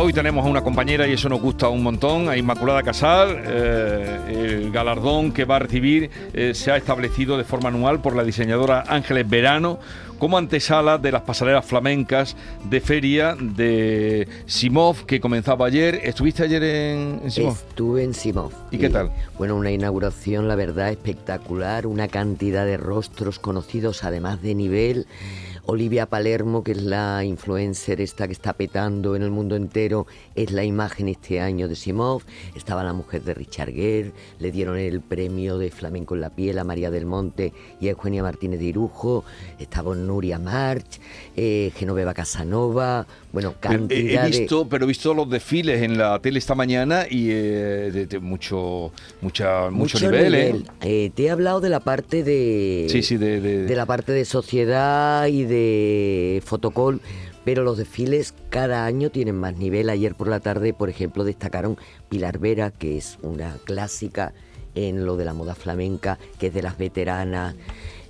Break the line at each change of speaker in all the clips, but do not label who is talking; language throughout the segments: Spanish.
hoy tenemos a una compañera y eso nos gusta un montón, a Inmaculada Casal. Eh, el galardón que va a recibir eh, se ha establecido de forma anual por la diseñadora Ángeles Verano como antesala de las pasarelas flamencas de feria de Simov que comenzaba ayer. ¿Estuviste ayer en, Simov?
Estuve en Simov.
¿Y, qué tal?
Bueno, una inauguración, la verdad, espectacular, una cantidad de rostros conocidos, además de nivel. Olivia Palermo, que es la influencer esta que está petando en el mundo entero, es la imagen este año de Simov. Estaba la mujer de Richard Gere, le dieron el premio de Flamenco en la piel a María del Monte y a Eugenia Martínez de Irujo. Estaba Nuria March, eh, Genoveva Casanova, bueno, cantidad
he, visto, Pero he visto los desfiles en la tele esta mañana y eh, de, mucho, mucha, mucho, nivel. ¿eh?
¿eh? te he hablado de la parte de...
Sí, sí, de,
de la parte de sociedad y de fotocall pero los desfiles cada año tienen más nivel. Ayer por la tarde, por ejemplo, destacaron Pilar Vera, que es una clásica en lo de la moda flamenca, que es de las veteranas,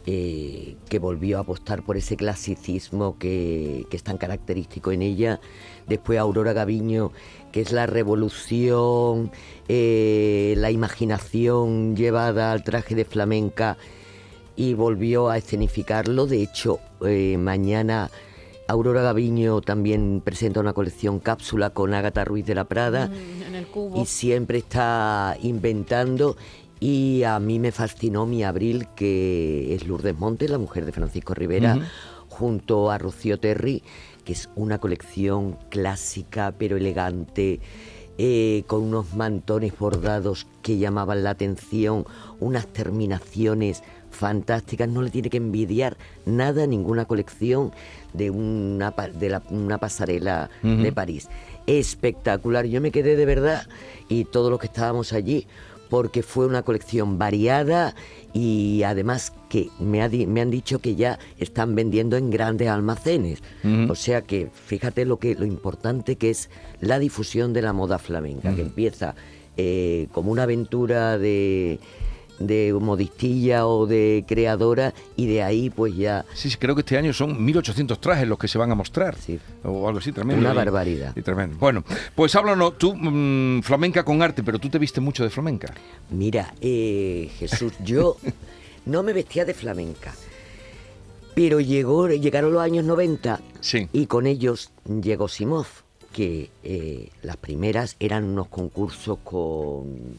eh, que volvió a apostar por ese clasicismo que, es tan característico en ella. Después Aurora Gaviño, que es la revolución, eh, la imaginación llevada al traje de flamenca y volvió a escenificarlo. De hecho, eh, mañana Aurora Gaviño también presenta una colección cápsula con Ágata Ruiz de la Prada.
Mm,
y siempre está inventando. Y a mí me fascinó mi abril, que es Lourdes Montes, la mujer de Francisco Rivera, junto a Rocío Terry, que es una colección clásica pero elegante. Eh, con unos mantones bordados que llamaban la atención, unas terminaciones fantásticas, no le tiene que envidiar nada ninguna colección de una, de una pasarela de París. Espectacular, yo me quedé de verdad y todos los que estábamos allí porque fue una colección variada y además que me, me, han dicho que ya están vendiendo en grandes almacenes. O sea que fíjate lo que lo importante que es la difusión de la moda flamenca, que empieza eh, como una aventura de de modistilla o de creadora y de ahí pues ya...
Sí, sí, creo que este año son 1800 trajes los que se van a mostrar. Sí. O algo así, tremendo.
Una barbaridad.
Y tremendo. Bueno, pues háblanos, tú, mm, flamenca con arte, pero tú te viste mucho de flamenca.
Mira, eh, Jesús, yo no me vestía de flamenca. Pero llegó, llegaron los años 90
sí.
y con ellos llegó Simov, que eh, las primeras eran unos concursos con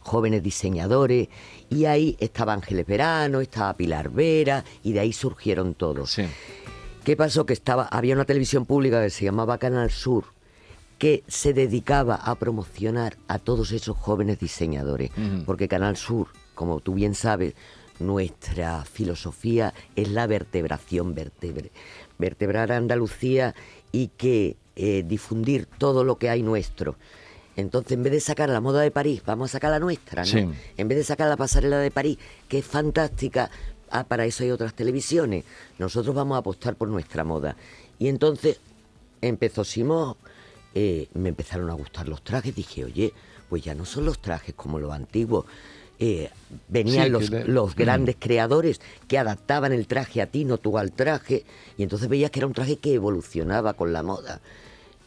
jóvenes diseñadores, y ahí estaba Ángeles Verano, estaba Pilar Vera, y de ahí surgieron todos. ¿Qué pasó? Que estaba, había una televisión pública que se llamaba Canal Sur, que se dedicaba a promocionar a todos esos jóvenes diseñadores, porque Canal Sur, como tú bien sabes, nuestra filosofía es la vertebración, vertebre, vertebrar a Andalucía y que eh, difundir todo lo que hay nuestro. Entonces, en vez de sacar la moda de París, vamos a sacar la nuestra, ¿no? En vez de sacar la pasarela de París, que es fantástica, ah, para eso hay otras televisiones. Nosotros vamos a apostar por nuestra moda. Y entonces empezó Simón, eh, me empezaron a gustar los trajes, dije, oye, pues ya no son los trajes como los antiguos. Eh, venían los, los, grandes mm. creadores que adaptaban el traje a ti, no tú al traje, y entonces veías que era un traje que evolucionaba con la moda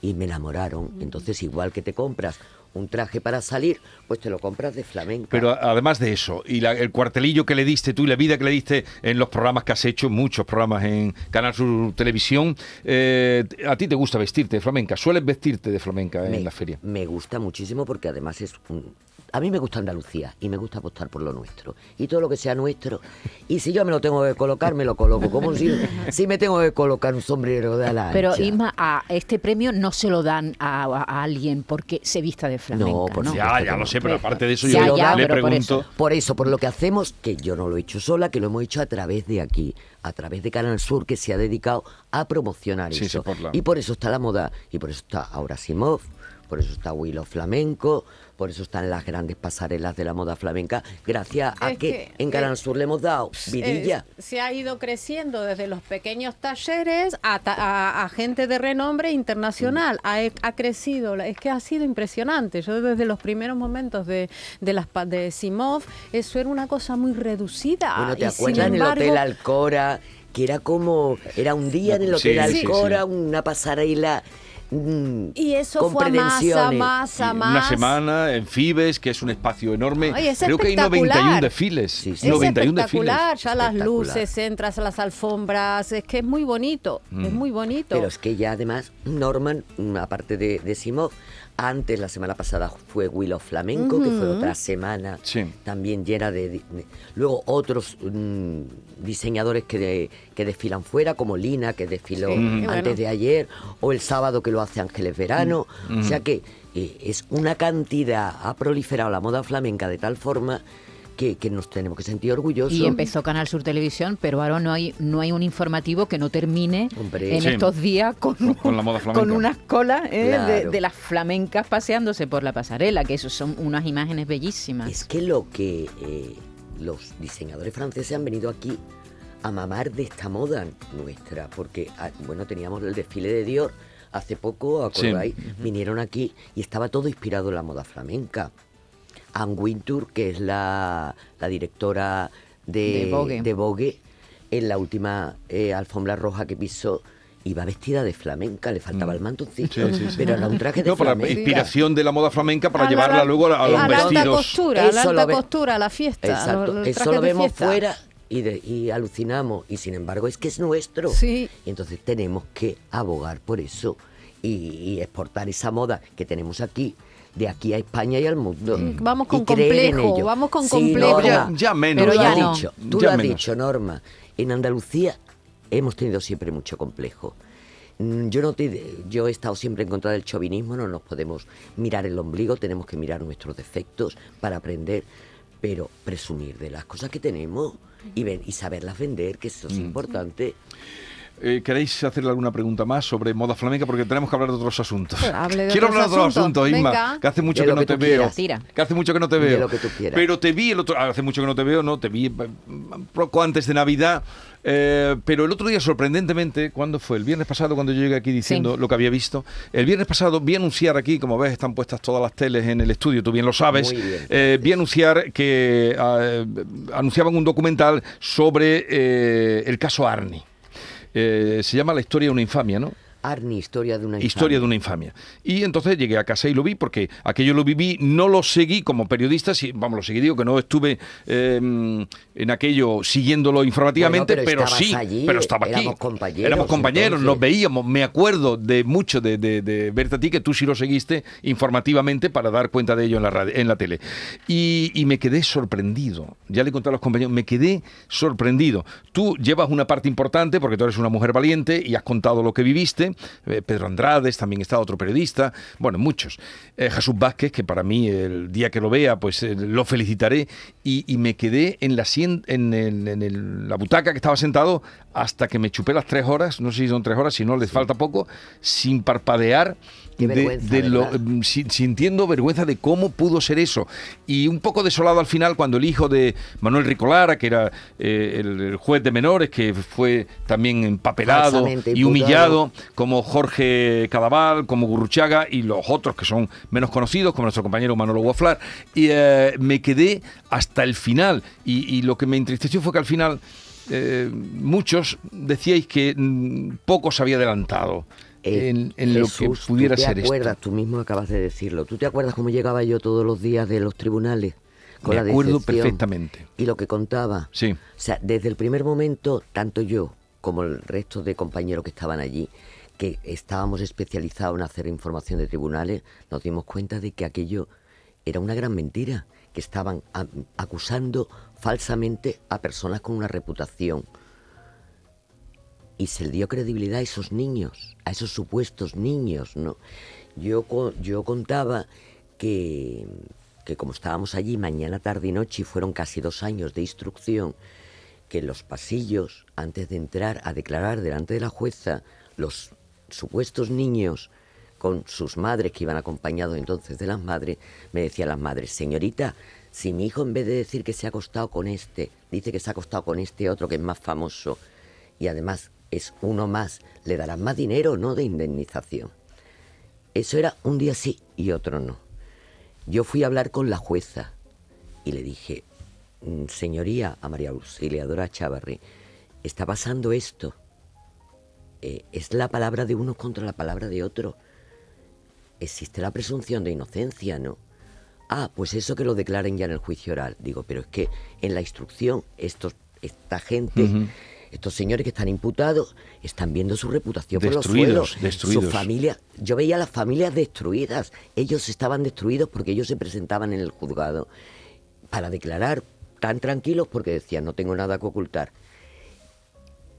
y me enamoraron. Entonces, igual que te compras un traje para salir, pues te lo compras de flamenca.
Pero además de eso, y el cuartelillo que le diste tú y la vida que le diste en los programas que has hecho, muchos programas en Canal Sur Televisión, eh, ¿a ti te gusta vestirte de flamenca? ¿Sueles vestirte de flamenca en la feria?
Me gusta muchísimo porque además es un, a mí me gusta Andalucía y me gusta apostar por lo nuestro. Y todo lo que sea nuestro. Y si yo me lo tengo que colocar, me lo coloco. Como si, si me tengo que colocar un sombrero de ala.
Pero Isma, a este premio no se lo dan a, alguien porque se vista de flamenca. No,
pues ya, ya lo sé, pero aparte de eso yo le pregunto.
Por eso, por lo que hacemos, que yo no lo he hecho sola, que lo hemos hecho a través de aquí, a través de Canal Sur, que se ha dedicado a promocionar eso. Y por eso está la moda, y por eso está Aura Simov, por eso está Willow Flamenco, por eso están las grandes pasarelas de la moda flamenca, gracias a que, en Canal Sur le hemos dado vidilla.
se ha ido creciendo desde los pequeños talleres a, gente de renombre internacional. Ha, crecido, es que ha sido impresionante. Yo desde los primeros momentos de, de, las, de Simov, eso era una cosa muy reducida.
Bueno, ¿te acuerdas en el Hotel Alcora? que era como, era un día en el Hotel Alcora, una pasarela mm,
Y eso fue a masa,
pretensiones.
masa,
Y
más.
Una semana en Fibes, que es un espacio enorme.
Ay, es
Creo que hay
espectacular.
91 desfiles.
Sí, sí.
Es
91
espectacular,
desfiles.
ya las
Espectacular.
luces, entras a las alfombras, es que es muy bonito,
Mm.
es muy bonito.
Pero es que ya además Norman, mm, aparte de, de Simov, antes la semana pasada fue Willow Flamenco, que fue otra semana
Sí.
también llena de, de- Luego otros mm, diseñadores que, de- que desfilan fuera, como Lina, que desfiló
Sí,
antes
bueno.
de ayer, o el sábado que lo hace Ángeles Verano. O sea que eh, es una cantidad, ha proliferado la moda flamenca de tal forma que, que nos tenemos que sentir orgullosos.
Y empezó Canal Sur Televisión, pero ahora no hay no hay un informativo que no termine
Hombre.
en
Sí.
estos días con,
Con- con la moda flamenca.
con unas colas eh, de,
Claro.
de las flamencas paseándose por la pasarela, que eso son unas imágenes bellísimas.
Es que lo que eh, los diseñadores franceses han venido aquí a mamar de esta moda nuestra, porque ah, bueno, teníamos el desfile de Dior hace poco, ¿acordáis? Vinieron aquí y estaba todo inspirado en la moda flamenca. Anne Wintour, que es la, la directora de,
De Vogue.
de Vogue, en la última eh, alfombra roja que pisó, iba vestida de flamenca, le faltaba el mantoncito,
Mm. Sí, sí, sí.
pero era un traje de
No, por la
flamenca.
inspiración de la moda flamenca para
A la-
llevarla luego a, a los
a la alta
vestidos.
costura, a la alta
ve-
costura, a la fiesta.
Exacto,
los- los
eso lo vemos
fiesta.
fuera y, de- y alucinamos, y sin embargo es que es nuestro.
Sí.
Y entonces tenemos que abogar por eso y, y exportar esa moda que tenemos aquí, de aquí a España y al mundo.
Sí, vamos con complejo, vamos con
Sí,
complejo.
Ya,
Norma,
ya menos.
Pero ya
has
no.
dicho, tú
Ya
lo has
menos.
dicho, Norma. En Andalucía hemos tenido siempre mucho complejo. Mm, Yo, no te, yo he estado siempre en contra del chauvinismo, no nos podemos mirar el ombligo, tenemos que mirar nuestros defectos para aprender, pero presumir de las cosas que tenemos y, ven- y saberlas vender, que eso es
Mm.
importante.
Eh, ¿Queréis hacerle alguna pregunta más sobre moda flamenca? Porque tenemos que hablar de otros asuntos.
Hable de
Quiero
otros
hablar de otros
asuntos.
asuntos, Isma.
Venga.
Que hace mucho que no te veo.
quieras.
Que hace mucho que no te veo.
lo que tú quieras.
Pero te vi el otro. Hace mucho que no te veo, ¿no? Te vi eh, poco antes de Navidad. eh, pero el otro día, sorprendentemente, ¿cuándo fue? El viernes pasado, cuando yo llegué aquí diciendo
Sí.
lo que había visto. El viernes pasado vi anunciar aquí, como ves, están puestas todas las teles en el estudio, tú bien lo sabes.
Bien.
eh, vi anunciar que eh, anunciaban un documental sobre eh, el caso Arni. Eh, se llama La historia de una infamia, ¿no?
Arni, historia de una
Historia de
infamia.
una infamia. Y entonces llegué a casa y lo vi porque aquello lo viví, no lo seguí como periodista, sí, vamos, lo seguí, digo que no estuve eh, en aquello siguiéndolo informativamente,
Bueno, pero
sí,
allí,
pero estaba aquí.
éramos compañeros,
Éramos compañeros, nos veíamos, me acuerdo de mucho de, de- de verte a ti, que tú sí lo seguiste informativamente para dar cuenta de ello en la, radio- en la tele. Y, y me quedé sorprendido, ya le conté a los compañeros, me quedé sorprendido. Tú llevas una parte importante porque tú eres una mujer valiente y has contado lo que viviste. Eh, Pedro Andrades, también está otro periodista, bueno, muchos. Eh, Jesús Vázquez, que para mí el día que lo vea, pues eh, lo felicitaré. Y, y me quedé en, la, sien- en, el- en el- la butaca que estaba sentado hasta que me chupé las tres horas, no sé si son tres horas, si no les falta poco, sin parpadear.
Qué
de-
vergüenza,
de lo,
¿verdad?
mm, si- sintiendo vergüenza de cómo pudo ser eso. Y un poco desolado al final cuando el hijo de Manuel Ricolara, que era eh, el, el juez de menores, que fue también empapelado y humillado, como Jorge Cadaval, como Gurruchaga y los otros que son menos conocidos, como nuestro compañero Manolo Guaflar, y eh, me quedé hasta el final. Y, y lo que me entristeció fue que al final eh, muchos decíais que mm, poco se había adelantado.
Eh,
en, en lo que pudiera
¿tú te
ser esto.
acuerdas? Tú mismo acabas de decirlo. ¿Tú te acuerdas cómo llegaba yo todos los días de los tribunales? Con
Me
la
acuerdo perfectamente.
Y lo que contaba.
Sí.
O sea, desde el primer momento, tanto yo como el resto de compañeros que estaban allí, que estábamos especializados en hacer información de tribunales, nos dimos cuenta de que aquello era una gran mentira, que estaban acusando falsamente a personas con una reputación. Y se le dio credibilidad a esos niños, a esos supuestos niños, ¿no? Yo, yo contaba que, que como estábamos allí mañana, tarde y noche, y fueron casi dos años de instrucción, que en los pasillos, antes de entrar a declarar delante de la jueza, los supuestos niños con sus madres, que iban acompañados entonces de las madres, me decían las madres, señorita, si mi hijo en vez de decir que se ha acostado con este, dice que se ha acostado con este otro que es más famoso, y además es uno más, le darán más dinero, no de indemnización. Eso era un día sí y otro no. Yo fui a hablar con la jueza y le dije, "Mm, señoría, a María Auxiliadora Chavarri, está pasando esto. Eh, es la palabra de uno contra la palabra de otro. existe la presunción de inocencia, ¿no? Ah, pues eso que lo declaren ya en el juicio oral. Digo, pero es que en la instrucción esta gente. Estos señores que están imputados, están viendo su reputación por los
Destruidos,
suelos.
destruidos.
Su familia, yo veía a las familias destruidas. Ellos estaban destruidos porque ellos se presentaban en el juzgado para declarar tan tranquilos porque decían, no tengo nada que ocultar.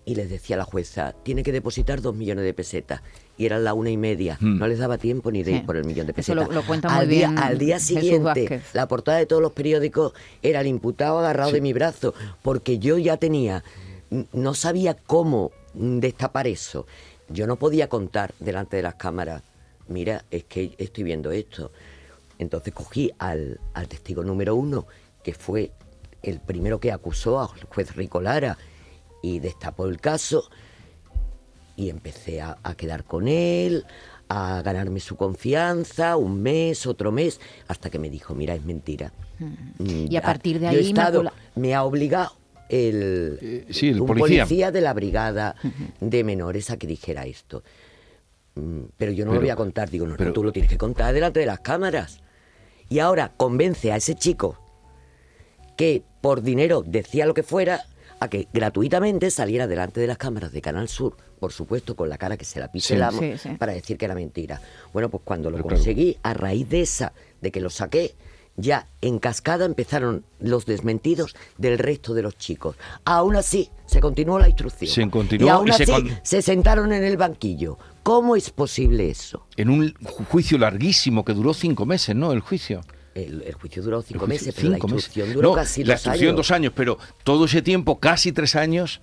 Y les decía la jueza, tiene que depositar dos millones de pesetas. Y eran la una y media.
Hmm.
No les daba tiempo ni de
Sí.
ir por el millón de
Eso
pesetas.
lo- lo cuenta muy
al día,
bien
Al día siguiente, la portada de todos los periódicos era el imputado agarrado de mi brazo, porque yo ya tenía, no sabía cómo mm, destapar eso. Yo no podía contar delante de las cámaras, mira, es que estoy viendo esto. Entonces cogí al, al testigo número uno, que fue el primero que acusó al juez Ricolara y destapó el caso y empecé a, a quedar con él, a ganarme su confianza, un mes, otro mes, hasta que me dijo, mira, es mentira. Mm,
Y a partir de
yo he
ahí,
estado- me ha obligado el,
Eh, sí, el
un
policía.
de la brigada de menores a que dijera esto. Mm, Pero yo no
Pero-
lo voy a contar, digo, no, no, tú lo tienes que contar delante de las cámaras. Y ahora convence a ese chico que por dinero decía lo que fuera, a que gratuitamente saliera delante de las cámaras de Canal Sur, por supuesto con la cara que se la
Sí.
Sí, sí.
para decir que era mentira. Bueno, pues cuando lo
Pero claro.
conseguí, a raíz de esa, de que lo saqué, ya en cascada empezaron los desmentidos del resto de los chicos. Aún así, se continuó la instrucción.
Se continuó
y aún
y se
así,
con-
se sentaron en el banquillo. ¿Cómo es posible eso?
En un ju- juicio larguísimo que duró cinco meses, ¿no? El juicio.
El, el juicio duró cinco
juicio-
meses, pero la
meses.
instrucción duró
No,
casi
la
dos
instrucción
años.
dos años, pero todo ese tiempo, casi tres años,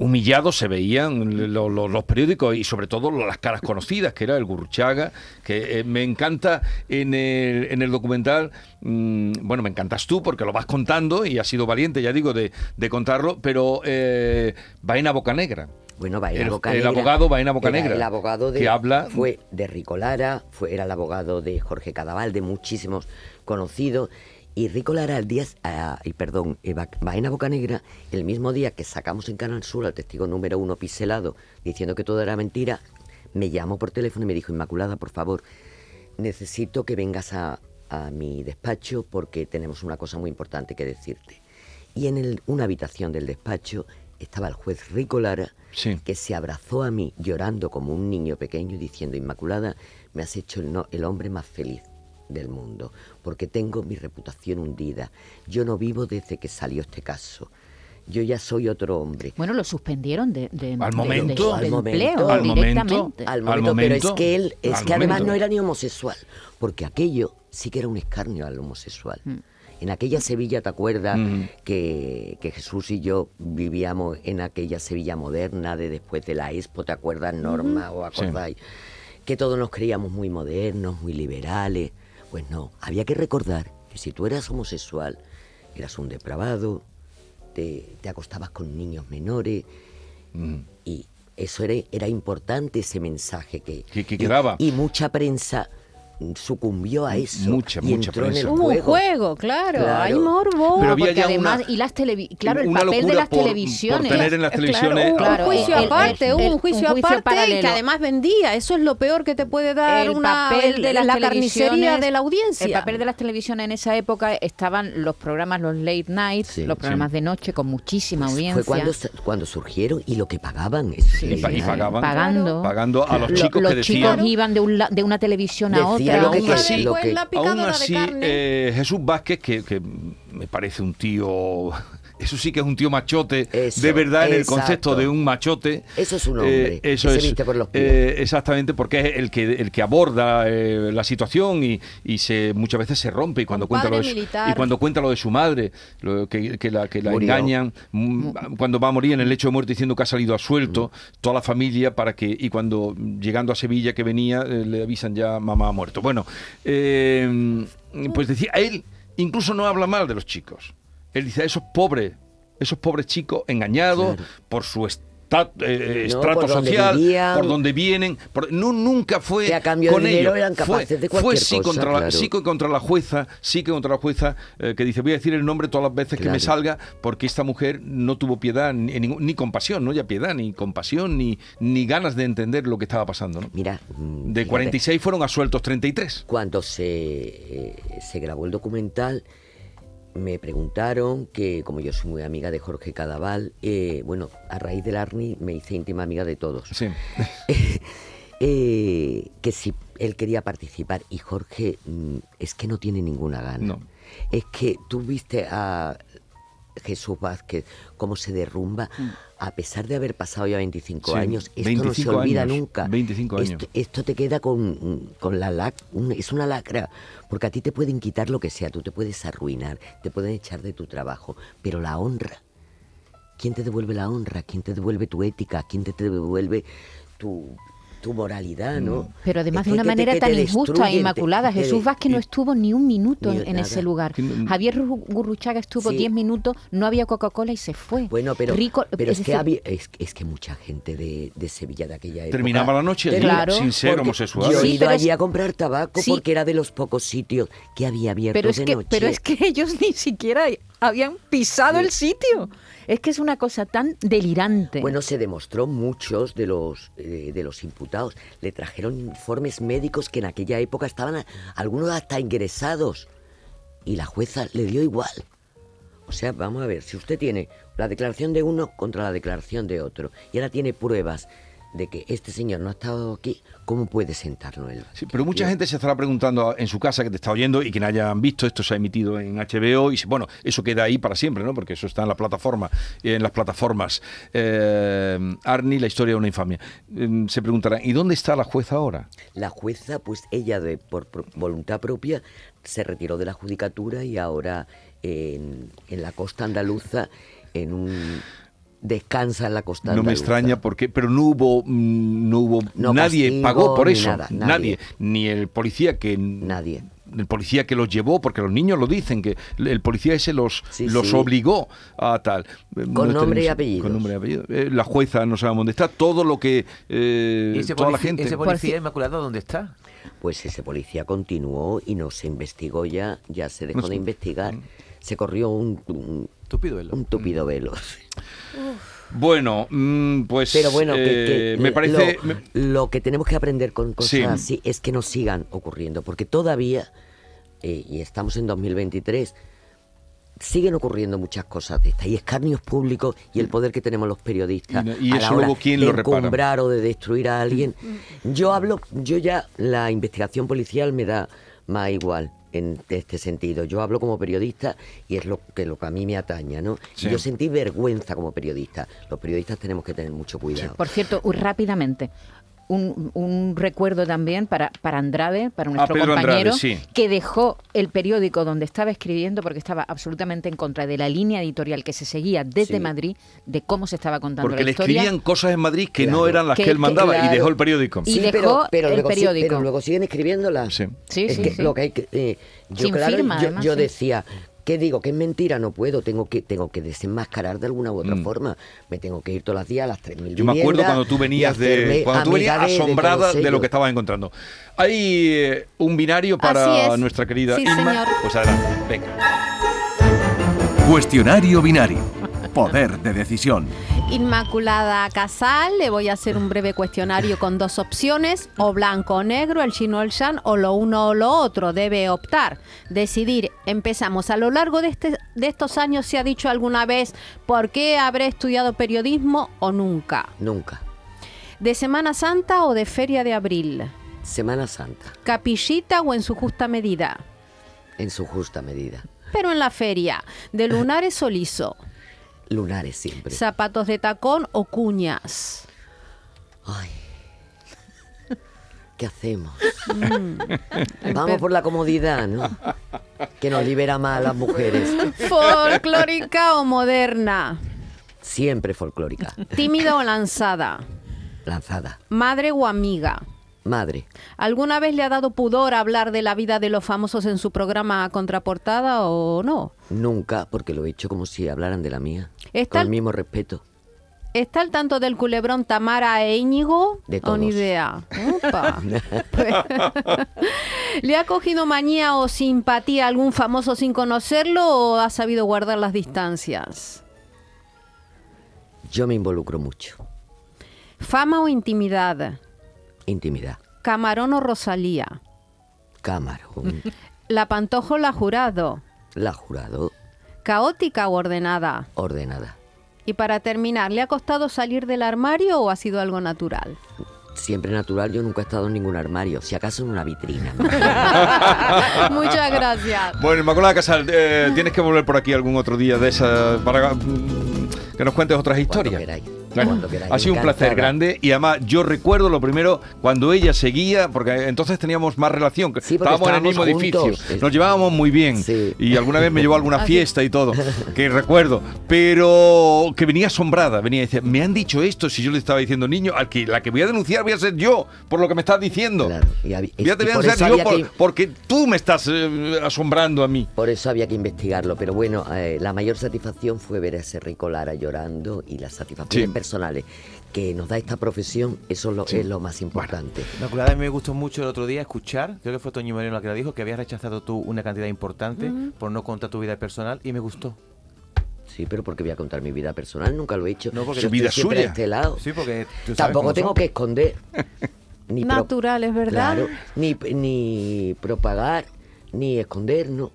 humillados se veían lo- lo- los periódicos y sobre todo las caras conocidas, que era el Gurruchaga, que eh, me encanta en el, en el documental, mm, bueno, me encantas tú porque lo vas contando y has sido valiente, ya digo, de, de contarlo, pero eh, Baena Bocanegra.
Bueno, Baena
El- el
Bocanegra.
abogado Baena Bocanegra,
El abogado de,
que habla-
fue de Rico Lara, fue, era el abogado de Jorge Cadaval, de muchísimos conocidos. Y Rico Lara, el día, y perdón, eh, Ba- Baena Bocanegra, el mismo día que sacamos en Canal Sur al testigo número uno piselado, diciendo que todo era mentira, me llamó por teléfono y me dijo, Inmaculada, por favor, necesito que vengas a, a mi despacho porque tenemos una cosa muy importante que decirte. Y en el- una habitación del despacho estaba el juez Rico Lara,
Sí.
que se abrazó a mí llorando como un niño pequeño diciendo, Inmaculada, me has hecho el, no- el hombre más feliz del mundo, porque tengo mi reputación hundida. Yo no vivo desde que salió este caso. Yo ya soy otro hombre.
Bueno, lo suspendieron de, de,
Al momento.
de- de
Al momento.
empleo
Al momento.
directamente.
Al
Al
momento, pero es que él, es que además no era ni homosexual, porque aquello sí que era un escarnio al homosexual. En aquella Sevilla, ¿te acuerdas?
Mm.
Que, que Jesús y yo vivíamos en aquella Sevilla moderna de después de la Expo, ¿te acuerdas, Norma? ¿O
Sí.
acordáis? Que todos nos creíamos muy modernos, muy liberales. Pues no, había que recordar que si tú eras homosexual, eras un depravado, te, te acostabas con niños menores,
Mm.
y eso era, era importante ese mensaje que,
Que- que
y-
quedaba.
Y, mucha prensa sucumbió a eso.
Mucha,
y
mucha
entró en el
Hubo un
juego.
claro,
Claro.
hay morbo.
Pero había
porque
ya
además,
una-
y las televi claro, el papel de las
por- por
televisiones.
tener en las
Claro,
televisiones
un,
Claro,
juicio
el- el-
aparte,
el-
hubo un
un
juicio
juicio
aparte y que además vendía. Eso es lo peor que te puede dar
el
una,
papel de las
la carnicería
televisiones-
de la audiencia.
El papel de las televisiones en esa época estaban los programas, los late nights,
Sí,
los programas
sí.
de noche con muchísima
Pues
audiencia.
Fue cuando, cuando surgieron y lo que pagaban. Eso
Sí,
Y, pagaban,
pagando.
pagando a los
Lo-
chicos
los
que
chicos
decían.
iban de, un la- de una televisión a
Lo que-
aún así-
lo que-
Aún así, eh, Jesús Vázquez, que, que me parece un tío, eso sí que es un tío machote,
Eso,
de verdad en el concepto de un machote.
Eso es un hombre,
Eh,
que
eso
se
es,
viste por los pies.
eh, exactamente, porque es el que el que aborda eh, la situación y, y se muchas veces se rompe y cuando cuenta lo de su,
militar.
y cuando cuenta lo de su madre, lo que, que la, que engañan, mm, cuando va a morir en el lecho de muerte diciendo que ha salido a suelto, toda la familia para que y cuando llegando a Sevilla que venía eh, le avisan ya mamá ha muerto. Bueno, eh, pues decía él incluso no habla mal de los chicos. Él dice esos pobres, esos pobres chicos engañados
Claro.
por su eh,
No,
estrato
por
social,
vivían.
por donde vienen. por- no, nunca fue
Que a cambio
con ellos.
eran
Fue-
de
fue, sí,
cosa,
contra la,
claro.
sí que contra la jueza, sí que contra la jueza, eh, que dice, voy a decir el nombre todas las veces que me salga, porque esta mujer no tuvo piedad, ni, ni, ni compasión, no ya piedad, ni compasión, ni, ni ganas de entender lo que estaba pasando. ¿no?
Mira,
De
fíjate,
46 fueron asueltos 33.
Cuando se, eh, se grabó el documental, me preguntaron que, como yo soy muy amiga de Jorge Cadaval, eh, bueno, a raíz del Arni me hice íntima amiga de todos.
Sí.
Eh, que si él quería participar y Jorge mm, es que no tiene ninguna gana.
No.
Es que tú viste a Jesús Vázquez cómo se derrumba a pesar de haber pasado ya 25
Sí,
años. Esto no se
25
olvida
años,
nunca.
25 años.
Esto, esto te queda con, con la lac, es una lacra, porque a ti te pueden quitar lo que sea, tú te puedes arruinar, te pueden echar de tu trabajo, pero la honra, ¿quién te devuelve la honra? ¿Quién te devuelve tu ética? ¿Quién te devuelve tu, tu moralidad, no?
Pero además
Es
de una manera tan injusta e inmaculada.
te-
Jesús Vázquez no estuvo ni un minuto
Ni
en, ese lugar. Javier Ru- Gurruchaga estuvo
Sí.
10 minutos, no había Coca-Cola y se fue.
Bueno, pero,
Rico,
pero es, que
decir,
había, es, es que mucha gente de, de Sevilla de aquella época...
Terminaba la noche sin ser homosexual.
Yo he
Sí,
ido allí
es-
a comprar tabaco
Sí.
porque era de los pocos sitios que había abierto
pero es
de
que,
noche.
pero es que ellos ni siquiera habían pisado el sitio. Es que es una cosa tan delirante.
Bueno, se demostró muchos de los eh, de los imputados le trajeron informes médicos que en aquella época estaban a- algunos hasta ingresados y la jueza le dio igual. O sea, vamos a ver, si usted tiene la declaración de uno contra la declaración de otro y ahora tiene pruebas de que este señor no ha estado aquí, ¿cómo puede sentarlo él?
Sí, pero mucha gente se estará preguntando en su casa que te está oyendo y que no hayan visto, esto se ha emitido en HBO y bueno, eso queda ahí para siempre, ¿no? Porque eso está en la plataforma, en las plataformas. Eh, Arnie, la historia de una infamia. Eh, se preguntarán, ¿y dónde está la jueza ahora?
La jueza, pues ella de por, pro- voluntad propia se retiró de la judicatura y ahora en, en la costa andaluza, en un descansa en la costa
No me extraña porque, pero no hubo, mm, no hubo,
No
nadie
castigo
pagó por eso,
nada,
nadie.
nadie.
ni el policía que
Nadie.
el policía que los llevó, porque los niños lo dicen, que el policía ese los,
Sí,
los
sí.
obligó a tal.
Con nombre y apellidos.
Con nombre y apellido. Eh, la jueza no sabemos dónde está, todo lo que... eh,
¿Y ese
toda la
policía,
gente...
ese policía inmaculado dónde está?
Pues ese policía continuó y no se investigó ya, ya se dejó
No
de investigar. Se corrió un, un,
Tupido velo.
un tupido velo.
Bueno, mm, pues
Pero bueno, que, que
eh, me parece...
lo,
me-
lo que tenemos que aprender con cosas
Sí.
así es que no sigan ocurriendo, porque todavía, eh, y estamos en 2023, siguen ocurriendo muchas cosas de estas, y escarnios públicos y el poder que tenemos los periodistas
Y y
a
eso
la hora
luego, ¿quién
de
lo repara?
o de destruir a alguien. Yo hablo, yo ya la investigación policial me da más igual en este sentido. Yo hablo como periodista y es lo que, lo que a mí me ataña, ¿no?
Sí.
Yo sentí vergüenza como periodista. Los periodistas tenemos que tener mucho cuidado.
Por cierto, rápidamente, un, un recuerdo también para, para Andrade, para nuestro
Pedro Andrade,
compañero,
sí.
que dejó el periódico donde estaba escribiendo porque estaba absolutamente en contra de la línea editorial que se seguía desde
Sí.
Madrid de cómo se estaba contando
Porque
la
le
historia.
escribían cosas en Madrid que no eran las que,
Que-
él mandaba
que-
y dejó el periódico.
Y dejó el
luego sí-
periódico.
pero luego siguen escribiéndola.
Sí.
Sí,
es
sí,
que
sí.
lo que hay que. eh, yo,
Sin
claro,
firma,
yo,
además,
yo
sí.
decía. ¿Qué digo? ¿Que es mentira? No puedo. Tengo que tengo que desenmascarar de alguna u otra
Mm.
forma. Me tengo que ir todos los días a las 3.000
Yo me acuerdo cuando tú venías de cuando tú venías
amiga de- de
asombrada de, lo que estabas encontrando. Hay eh, un binario para
es.
nuestra querida
Sí,
Inma.
señor.
Pues adelante, venga.
Cuestionario binario. Poder de decisión.
Inmaculada Casal, le voy a hacer un breve cuestionario con dos opciones, o blanco o negro, el chino o el shan, o lo uno o lo otro. Debe optar, decidir. Empezamos. A lo largo de, este, de estos años se ha dicho alguna vez por qué habré estudiado periodismo o nunca.
Nunca.
¿De Semana Santa o de Feria de Abril?
Semana Santa,
¿Capillita o en su justa medida?
en su justa medida.
Pero en la feria, ¿de lunares o liso?
Lunares siempre.
¿Zapatos de tacón o cuñas?
Ay. ¿Qué hacemos? Vamos por la comodidad, ¿no? Que nos libera más a las mujeres.
¿Folclórica o moderna?
Siempre folclórica.
¿Tímida o lanzada?
Lanzada.
¿Madre o amiga?
Madre.
¿Alguna vez le ha dado pudor hablar de la vida de los famosos en su programa Contraportada o no?
Nunca, porque lo he hecho como si hablaran de la mía.
Está
Con
el-
mismo respeto.
¿Está al tanto del culebrón Tamara e Íñigo?
De
¿O ni
todos.
idea? Upa. Pues, ¿Le ha cogido manía o simpatía a algún famoso sin conocerlo o ha sabido guardar las distancias?
Yo me involucro mucho.
¿Fama o intimidad?
Intimidad.
¿Camarón o Rosalía?
Camarón.
¿La pantoja o la jurado?
La jurado.
¿Caótica o ordenada?
Ordenada.
Y para terminar, ¿le ha costado salir del armario o ha sido algo natural?
Siempre natural, yo nunca he estado en ningún armario, si acaso en una vitrina.
Muchas gracias.
Bueno, Inmaculada Casal, eh, tienes que volver por aquí algún otro día de esa para mm, que nos cuentes otras historias.
Queráis,
Ha sido un placer grande y además yo recuerdo lo primero cuando ella seguía, porque entonces teníamos más relación,
Sí, porque
estábamos en el mismo
estábamos
edificio,
juntos.
nos llevábamos muy bien
Sí.
y alguna vez me llevó a alguna
Así.
fiesta y todo, que recuerdo, pero que venía asombrada, venía y decía, me han dicho esto, si yo le estaba diciendo, niño, al que, la que voy a denunciar voy a ser yo, por lo que me estás diciendo.
Claro, y hab-
Voy a
y
te voy a
por
denunciar yo
había
por-
que-
porque tú me estás eh, asombrando a mí.
Por eso había que investigarlo, pero bueno, eh, la mayor satisfacción fue ver a ese Rico Lara llorando y las satisfacciones
Sí.
Personales que nos da esta profesión, eso es lo, es lo más importante.
Inmaculada, a mí me gustó mucho el otro día escuchar, creo que fue Toño Moreno la que la dijo, que habías rechazado tú una cantidad importante por no contar tu vida personal y me gustó.
Sí, pero porque voy a contar mi vida personal, nunca lo he hecho.
No, porque
Su vida suya.
este lado.
Sí, porque tú sabes
Tampoco tengo
son.
que esconder. Ni
Natural, es verdad.
Claro, ni, ni propagar, ni esconder, no.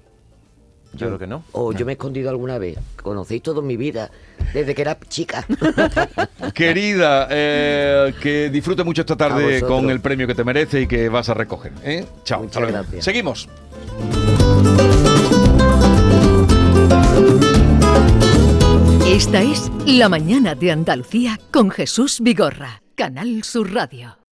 Claro que no.
O yo me he escondido alguna vez. Conocéis toda mi vida, desde que era chica.
Querida, eh, que disfrute mucho esta tarde con el premio que te merece y que vas a recoger. ¿eh? Chao.
Muchas
hasta luego.
gracias.
Seguimos.
Esta es La Mañana de Andalucía con Jesús Vigorra, Canal Sur Radio.